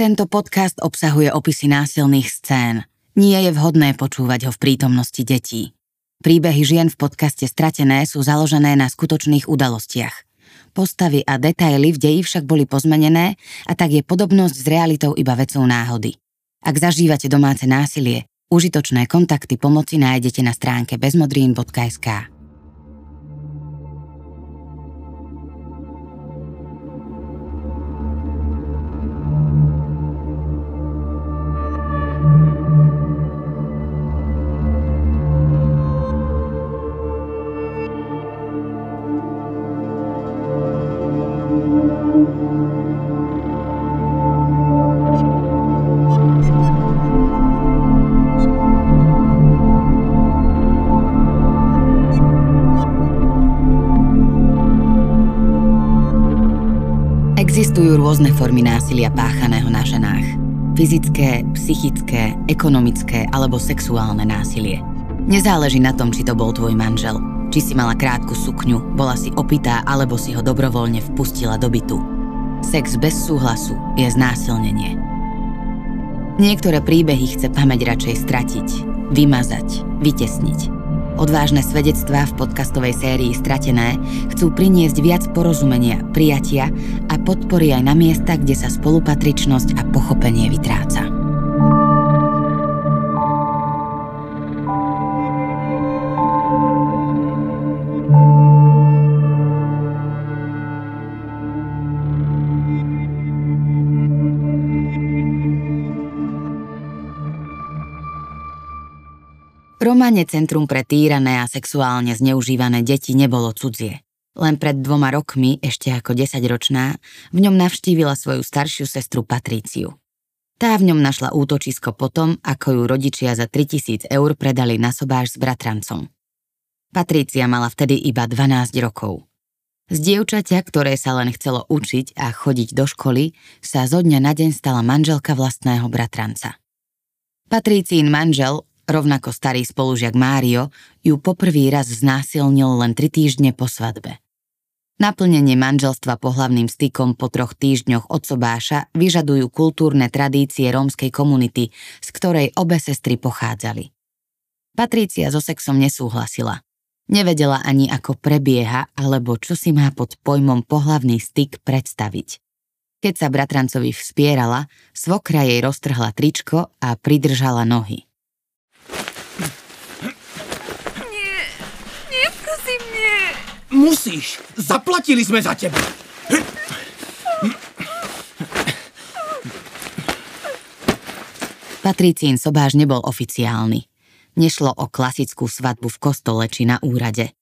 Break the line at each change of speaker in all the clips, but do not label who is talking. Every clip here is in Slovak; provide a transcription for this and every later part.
Tento podcast obsahuje opisy násilných scén. Nie je vhodné počúvať ho v prítomnosti detí. Príbehy žien v podcaste Stratené sú založené na skutočných udalostiach. Postavy a detaily v deji však boli pozmenené a tak je podobnosť s realitou iba vecou náhody. Ak zažívate domáce násilie, užitočné kontakty pomoci nájdete na stránke bezmodrín.sk. rôzne formy násilia páchaného na ženách. Fyzické, psychické, ekonomické alebo sexuálne násilie. Nezáleží na tom, či to bol tvoj manžel, či si mala krátku sukňu, bola si opitá alebo si ho dobrovoľne vpustila do bytu. Sex bez súhlasu je znásilnenie. Niektoré príbehy chce pamäť radšej stratiť, vymazať, vytesniť – Odvážne svedectvá v podcastovej sérii Stratené chcú priniesť viac porozumenia, prijatia a podpory aj na miesta, kde sa spolupatričnosť a pochopenie vytráca. Romane Centrum pre týrané a sexuálne zneužívané deti nebolo cudzie. Len pred dvoma rokmi, ešte ako desaťročná, v ňom navštívila svoju staršiu sestru Patríciu. Tá v ňom našla útočisko potom, ako ju rodičia za 3000 eur predali na sobáš s bratrancom. Patrícia mala vtedy iba 12 rokov. Z dievčaťa, ktoré sa len chcelo učiť a chodiť do školy, sa zo dňa na deň stala manželka vlastného bratranca. Patrícín manžel, Rovnako starý spolužiak Mário ju poprvý raz znásilnil len tri týždne po svadbe. Naplnenie manželstva pohlavným stykom po troch týždňoch od sobáša vyžadujú kultúrne tradície rómskej komunity, z ktorej obe sestry pochádzali. Patrícia so sexom nesúhlasila. Nevedela ani ako prebieha alebo čo si má pod pojmom pohlavný styk predstaviť. Keď sa bratrancovi vspierala, svokra jej roztrhla tričko a pridržala nohy.
Musíš! Zaplatili sme za teba!
Patricín sobáž nebol oficiálny. Nešlo o klasickú svadbu v kostole či na úrade.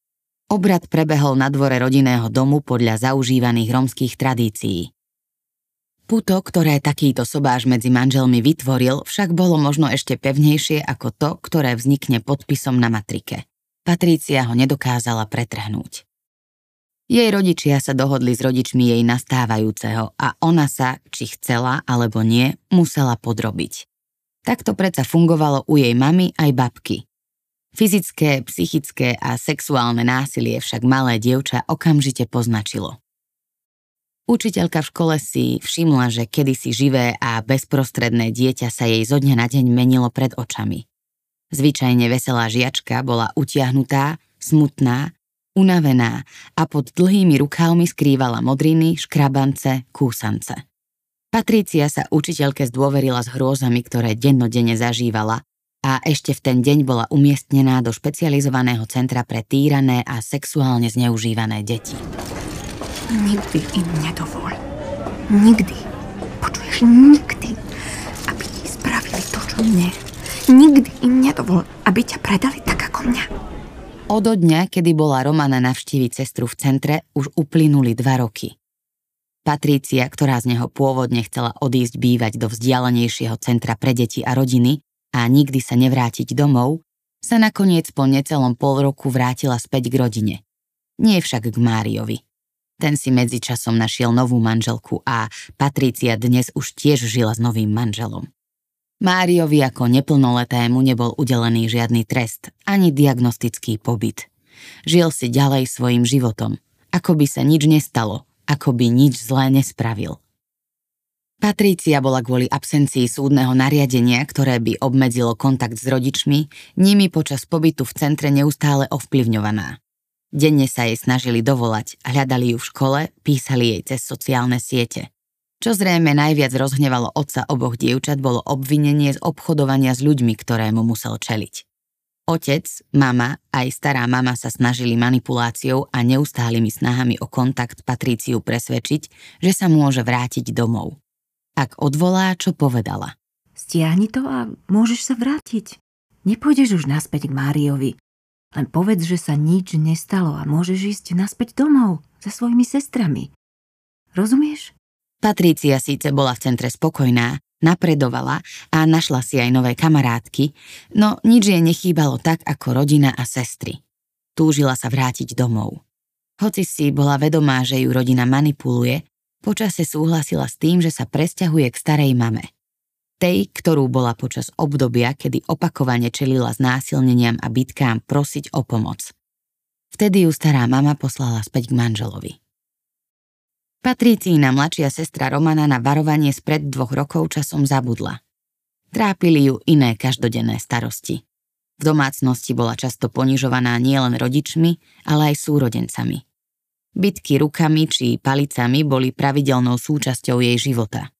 Obrad prebehol na dvore rodinného domu podľa zaužívaných romských tradícií. Puto, ktoré takýto sobáž medzi manželmi vytvoril, však bolo možno ešte pevnejšie ako to, ktoré vznikne podpisom na matrike. Patrícia ho nedokázala pretrhnúť. Jej rodičia sa dohodli s rodičmi jej nastávajúceho a ona sa, či chcela alebo nie, musela podrobiť. Takto predsa fungovalo u jej mamy aj babky. Fyzické, psychické a sexuálne násilie však malé dievča okamžite poznačilo. Učiteľka v škole si všimla, že kedysi živé a bezprostredné dieťa sa jej zo dňa na deň menilo pred očami. Zvyčajne veselá žiačka bola utiahnutá, smutná unavená a pod dlhými rukávmi skrývala modriny, škrabance, kúsance. Patrícia sa učiteľke zdôverila s hrôzami, ktoré dennodenne zažívala a ešte v ten deň bola umiestnená do špecializovaného centra pre týrané a sexuálne zneužívané deti.
Nikdy im nedovol. Nikdy. Počuješ, nikdy. Aby ti spravili to, čo mne. Nikdy im nedovol, aby ťa predali tak ako mňa.
Od dňa, kedy bola Romana navštíviť sestru v centre, už uplynuli dva roky. Patrícia, ktorá z neho pôvodne chcela odísť bývať do vzdialenejšieho centra pre deti a rodiny a nikdy sa nevrátiť domov, sa nakoniec po necelom pol roku vrátila späť k rodine. Nie však k Máriovi. Ten si medzičasom našiel novú manželku a Patrícia dnes už tiež žila s novým manželom. Máriovi ako neplnoletému nebol udelený žiadny trest, ani diagnostický pobyt. Žil si ďalej svojim životom, ako by sa nič nestalo, ako by nič zlé nespravil. Patrícia bola kvôli absencii súdneho nariadenia, ktoré by obmedzilo kontakt s rodičmi, nimi počas pobytu v centre neustále ovplyvňovaná. Denne sa jej snažili dovolať, hľadali ju v škole, písali jej cez sociálne siete. Čo zrejme najviac rozhnevalo otca oboch dievčat bolo obvinenie z obchodovania s ľuďmi, ktorému musel čeliť. Otec, mama aj stará mama sa snažili manipuláciou a neustálými snahami o kontakt Patríciu presvedčiť, že sa môže vrátiť domov. Ak odvolá, čo povedala.
Stiahni to a môžeš sa vrátiť. Nepôjdeš už naspäť k Máriovi. Len povedz, že sa nič nestalo a môžeš ísť naspäť domov za svojimi sestrami. Rozumieš?
Patrícia síce bola v centre spokojná, napredovala a našla si aj nové kamarátky, no nič jej nechýbalo tak ako rodina a sestry. Túžila sa vrátiť domov. Hoci si bola vedomá, že ju rodina manipuluje, Počase súhlasila s tým, že sa presťahuje k starej mame. Tej, ktorú bola počas obdobia, kedy opakovane čelila znásilneniam a bitkám prosiť o pomoc. Vtedy ju stará mama poslala späť k manželovi. Patricína mladšia sestra Romana na varovanie spred dvoch rokov časom zabudla. Trápili ju iné každodenné starosti. V domácnosti bola často ponižovaná nielen rodičmi, ale aj súrodencami. Bitky rukami či palicami boli pravidelnou súčasťou jej života.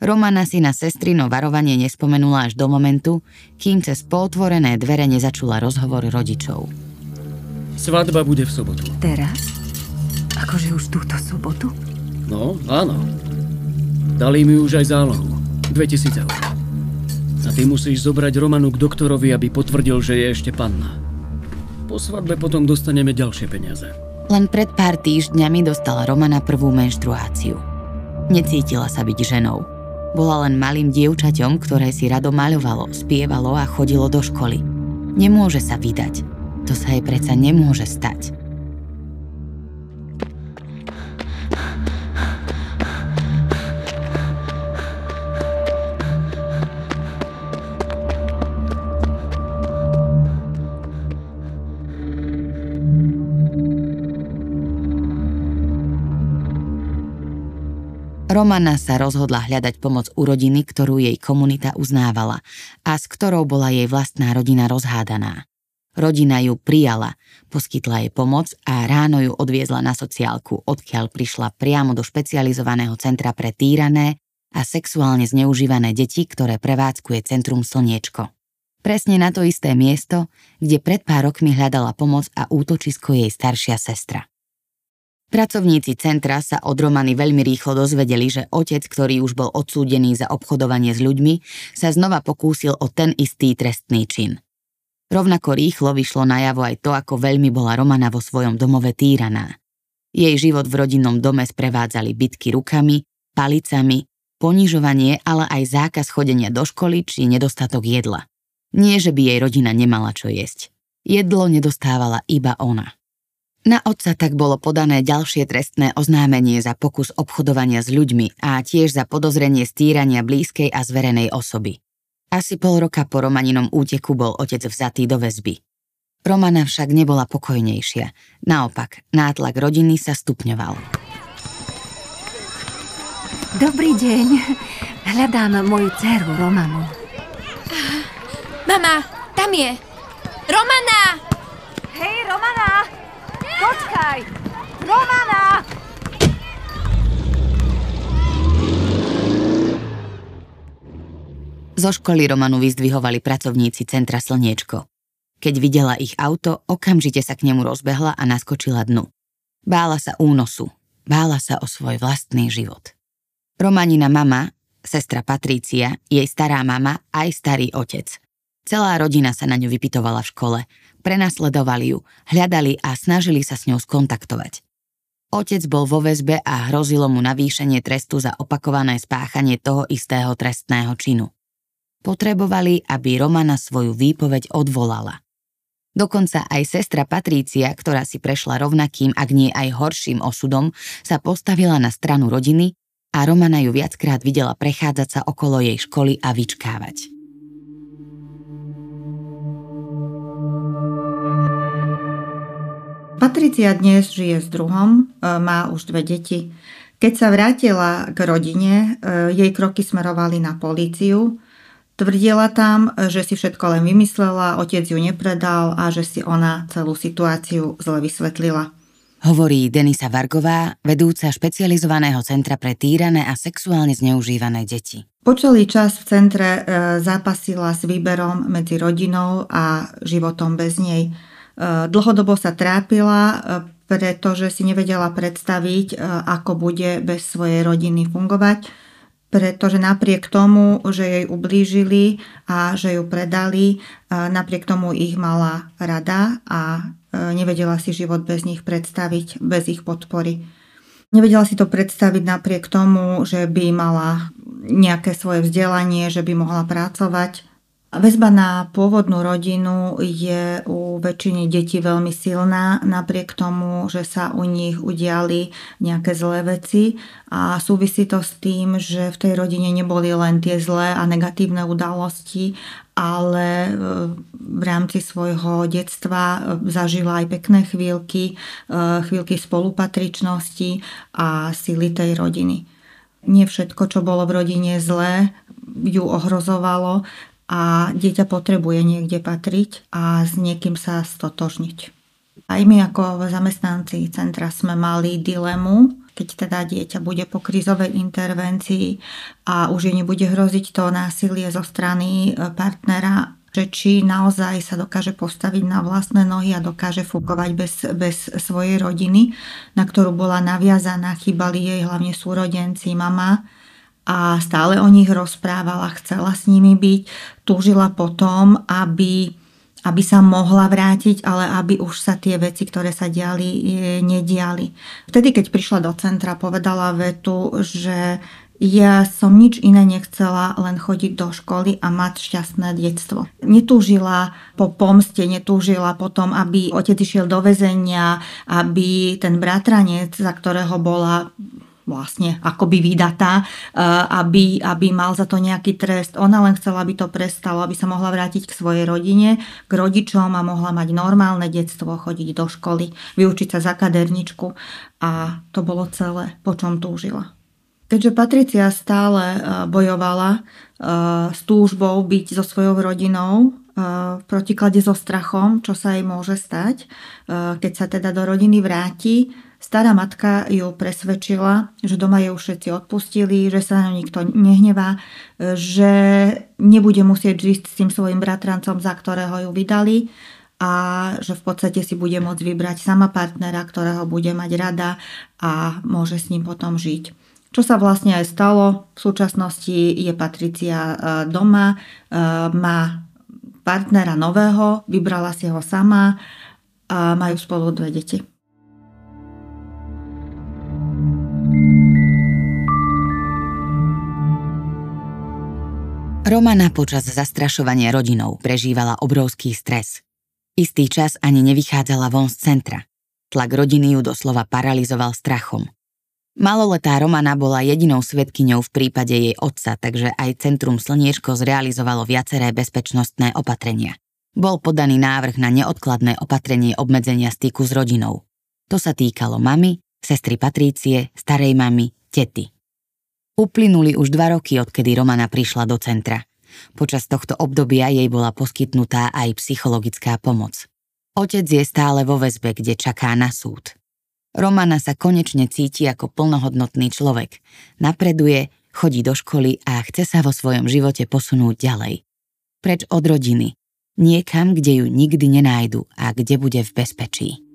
Romana si na sestrino varovanie nespomenula až do momentu, kým cez potvorené dvere nezačula rozhovor rodičov.
Svadba bude v sobotu.
Teraz? Akože už túto sobotu?
No, áno. Dali mi už aj zálohu. 2000 eur. A ty musíš zobrať Romanu k doktorovi, aby potvrdil, že je ešte panna. Po svadbe potom dostaneme ďalšie peniaze.
Len pred pár týždňami dostala Romana prvú menštruáciu. Necítila sa byť ženou. Bola len malým dievčaťom, ktoré si rado maľovalo, spievalo a chodilo do školy. Nemôže sa vydať. To sa jej predsa nemôže stať. Romana sa rozhodla hľadať pomoc u rodiny, ktorú jej komunita uznávala a s ktorou bola jej vlastná rodina rozhádaná. Rodina ju prijala, poskytla jej pomoc a ráno ju odviezla na sociálku, odkiaľ prišla priamo do špecializovaného centra pre týrané a sexuálne zneužívané deti, ktoré prevádzkuje Centrum Slniečko. Presne na to isté miesto, kde pred pár rokmi hľadala pomoc a útočisko jej staršia sestra. Pracovníci centra sa od Romany veľmi rýchlo dozvedeli, že otec, ktorý už bol odsúdený za obchodovanie s ľuďmi, sa znova pokúsil o ten istý trestný čin. Rovnako rýchlo vyšlo najavo aj to, ako veľmi bola Romana vo svojom domove týraná. Jej život v rodinnom dome sprevádzali bitky rukami, palicami, ponižovanie, ale aj zákaz chodenia do školy či nedostatok jedla. Nie, že by jej rodina nemala čo jesť. Jedlo nedostávala iba ona. Na otca tak bolo podané ďalšie trestné oznámenie za pokus obchodovania s ľuďmi a tiež za podozrenie stýrania blízkej a zverenej osoby. Asi pol roka po Romaninom úteku bol otec vzatý do väzby. Romana však nebola pokojnejšia. Naopak, nátlak rodiny sa stupňoval.
Dobrý deň. Hľadám moju dceru Romanu.
Mama, tam je. Romana!
Hej, Romana! Počkaj! Romana!
Zo školy Romanu vyzdvihovali pracovníci centra Slniečko. Keď videla ich auto, okamžite sa k nemu rozbehla a naskočila dnu. Bála sa únosu, bála sa o svoj vlastný život. Romanina mama, sestra Patrícia, jej stará mama aj starý otec. Celá rodina sa na ňu vypitovala v škole prenasledovali ju, hľadali a snažili sa s ňou skontaktovať. Otec bol vo väzbe a hrozilo mu navýšenie trestu za opakované spáchanie toho istého trestného činu. Potrebovali, aby Romana svoju výpoveď odvolala. Dokonca aj sestra Patrícia, ktorá si prešla rovnakým, ak nie aj horším osudom, sa postavila na stranu rodiny a Romana ju viackrát videla prechádzať sa okolo jej školy a vyčkávať.
Patricia dnes žije s druhom, e, má už dve deti, Keď sa vrátila k rodine, e, jej kroky smerovali na políciu. Tvrdila tam, že si všetko len vymyslela, otec ju nepredal a že si ona celú situáciu zle vysvetlila.
Hovorí Denisa Vargová, vedúca špecializovaného centra pre týrané a sexuálne zneužívané deti.
Po celý čas v centre e, zápasila s výberom medzi rodinou a životom bez nej. E, dlhodobo sa trápila, pretože si nevedela predstaviť, e, ako bude bez svojej rodiny fungovať, pretože napriek tomu, že jej ublížili a že ju predali, napriek tomu ich mala rada a nevedela si život bez nich predstaviť, bez ich podpory. Nevedela si to predstaviť napriek tomu, že by mala nejaké svoje vzdelanie, že by mohla pracovať Väzba na pôvodnú rodinu je u väčšiny detí veľmi silná, napriek tomu, že sa u nich udiali nejaké zlé veci a súvisí to s tým, že v tej rodine neboli len tie zlé a negatívne udalosti, ale v rámci svojho detstva e, zažila aj pekné chvíľky, e, chvíľky spolupatričnosti a sily tej rodiny. Nie všetko, čo bolo v rodine zlé, ju ohrozovalo, a dieťa potrebuje niekde patriť a s niekým sa stotožniť. Aj my ako zamestnanci centra sme mali dilemu, keď teda dieťa bude po krízovej intervencii a už je nebude hroziť to násilie zo strany e, partnera, že či naozaj sa dokáže postaviť na vlastné nohy a dokáže fungovať bez, bez svojej rodiny, na ktorú bola naviazaná, chýbali jej hlavne súrodenci, mama, a stále o nich rozprávala, chcela s nimi byť, túžila potom, aby, aby sa mohla vrátiť, ale aby už sa tie veci, ktoré sa diali, e, nediali. Vtedy, keď prišla do centra, povedala vetu, že ja som nič iné nechcela, len chodiť do školy a mať šťastné detstvo. Netúžila po pomste, netúžila po tom, aby otec išiel do väzenia, aby ten bratranec, za ktorého bola vlastne akoby vydatá, eh, aby, aby mal za to nejaký trest. Ona len chcela, aby to prestalo, aby sa mohla vrátiť k svojej rodine, k rodičom a mohla mať normálne detstvo, chodiť do školy, vyučiť sa za kaderničku a to bolo celé, po čom túžila. Keďže Patricia stále eh, bojovala eh, s túžbou byť so svojou rodinou, v protiklade so strachom, čo sa jej môže stať, keď sa teda do rodiny vráti, Stará matka ju presvedčila, že doma ju všetci odpustili, že sa na nikto nehnevá, že nebude musieť žiť s tým svojim bratrancom, za ktorého ju vydali a že v podstate si bude môcť vybrať sama partnera, ktorého bude mať rada a môže s ním potom žiť. Čo sa vlastne aj stalo, v súčasnosti je Patricia e, doma, e, má partnera nového, vybrala si ho sama a majú spolu dve deti.
Romana počas zastrašovania rodinou prežívala obrovský stres. Istý čas ani nevychádzala von z centra. Tlak rodiny ju doslova paralizoval strachom. Maloletá Romana bola jedinou svetkyňou v prípade jej otca, takže aj Centrum Slniečko zrealizovalo viaceré bezpečnostné opatrenia. Bol podaný návrh na neodkladné opatrenie obmedzenia styku s rodinou. To sa týkalo mamy, sestry Patrície, starej mamy, tety. Uplynuli už dva roky, odkedy Romana prišla do centra. Počas tohto obdobia jej bola poskytnutá aj psychologická pomoc. Otec je stále vo väzbe, kde čaká na súd. Romana sa konečne cíti ako plnohodnotný človek. Napreduje, chodí do školy a chce sa vo svojom živote posunúť ďalej. Preč od rodiny. Niekam, kde ju nikdy nenájdu a kde bude v bezpečí.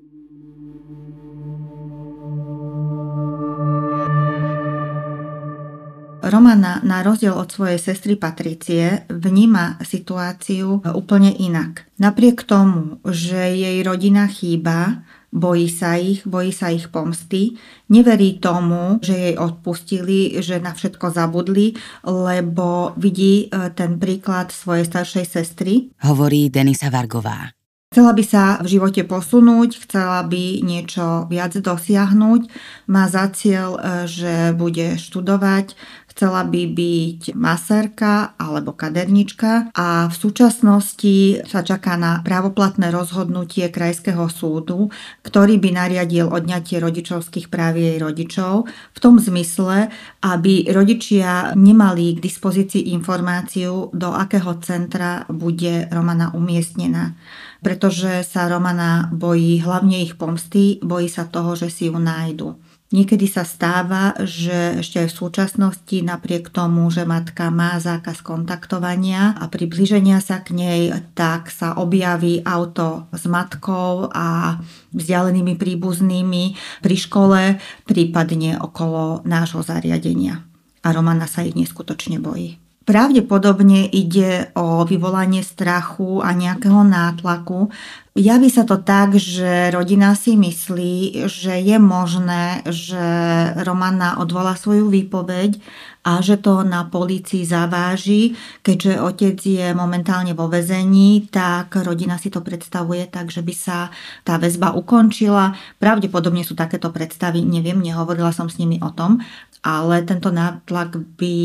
Romana na rozdiel od svojej sestry Patrície vníma situáciu úplne inak. Napriek tomu, že jej rodina chýba, bojí sa ich, bojí sa ich pomsty, neverí tomu, že jej odpustili, že na všetko zabudli, lebo vidí e, ten príklad svojej staršej sestry.
Hovorí Denisa Vargová.
Chcela by sa v živote posunúť, chcela by niečo viac dosiahnuť, má za cieľ, e, že bude študovať, chcela by byť masérka alebo kadernička a v súčasnosti sa čaká na právoplatné rozhodnutie Krajského súdu, ktorý by nariadil odňatie rodičovských práv jej rodičov v tom zmysle, aby rodičia nemali k dispozícii informáciu, do akého centra bude Romana umiestnená pretože sa Romana bojí hlavne ich pomsty, bojí sa toho, že si ju nájdu. Niekedy sa stáva, že ešte aj v súčasnosti napriek tomu, že matka má zákaz kontaktovania a približenia sa k nej, tak sa objaví auto s matkou a vzdialenými príbuznými pri škole, prípadne okolo nášho zariadenia. A Romana sa ich neskutočne bojí. Pravdepodobne ide o vyvolanie strachu a nejakého nátlaku. Javí sa to tak, že rodina si myslí, že je možné, že Romana odvolá svoju výpoveď a že to na polícii zaváži. Keďže otec je momentálne vo väzení, tak rodina si to predstavuje tak, že by sa tá väzba ukončila. Pravdepodobne sú takéto predstavy, neviem, nehovorila som s nimi o tom, ale tento nátlak by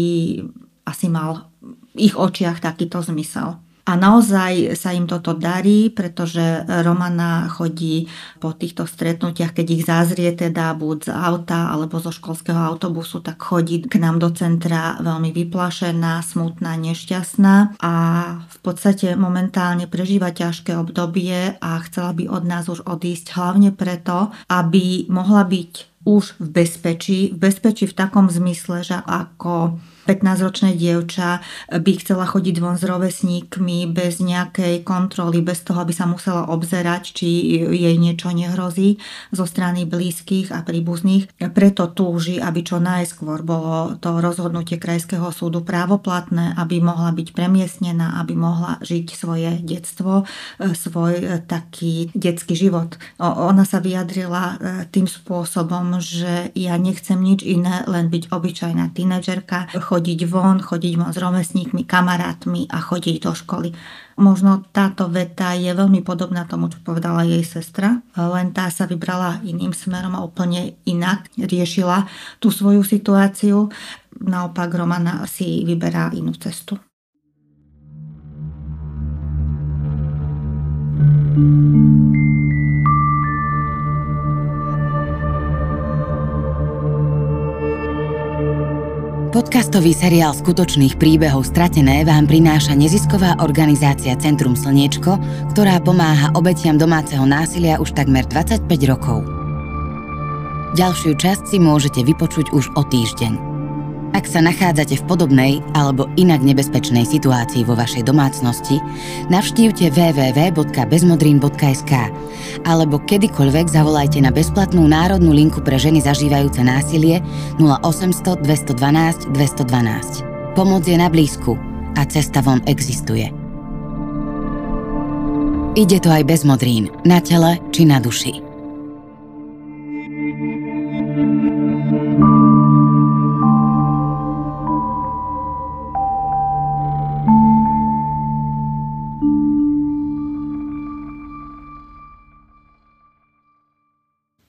asi mal v ich očiach takýto zmysel. A naozaj sa im toto darí, pretože Romana chodí po týchto stretnutiach, keď ich zázrie teda buď z auta alebo zo školského autobusu, tak chodí k nám do centra veľmi vyplašená, smutná, nešťastná a v podstate momentálne prežíva ťažké obdobie a chcela by od nás už odísť hlavne preto, aby mohla byť už v bezpečí, v bezpečí v takom zmysle, že ako 15-ročné dievča by chcela chodiť von s rovesníkmi bez nejakej kontroly, bez toho, aby sa musela obzerať, či jej niečo nehrozí zo strany blízkych a príbuzných. Preto túži, aby čo najskôr bolo to rozhodnutie Krajského súdu právoplatné, aby mohla byť premiestnená, aby mohla žiť svoje detstvo, e, svoj e, taký detský život. Ona sa vyjadrila e, tým spôsobom, že ja nechcem nič iné, len byť obyčajná tínedžerka, chodiť von, chodiť von s rovesníkmi, kamarátmi a chodiť do školy. Možno táto veta je veľmi podobná tomu, čo povedala jej sestra, len tá sa vybrala iným smerom a úplne inak riešila tú svoju situáciu. Naopak Romana si vyberá inú cestu. thank you
Podcastový seriál skutočných príbehov Stratené vám prináša nezisková organizácia Centrum Slniečko, ktorá pomáha obetiam domáceho násilia už takmer 25 rokov. Ďalšiu časť si môžete vypočuť už o týždeň. Ak sa nachádzate v podobnej alebo inak nebezpečnej situácii vo vašej domácnosti, navštívte www.bezmodrin.sk alebo kedykoľvek zavolajte na bezplatnú národnú linku pre ženy zažívajúce násilie 0800 212 212. Pomoc je na blízku a cesta von existuje. Ide to aj bez modrín, na tele či na duši.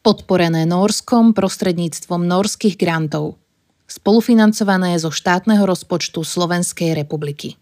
Podporené Norskom prostredníctvom norských grantov, spolufinancované zo štátneho rozpočtu Slovenskej republiky.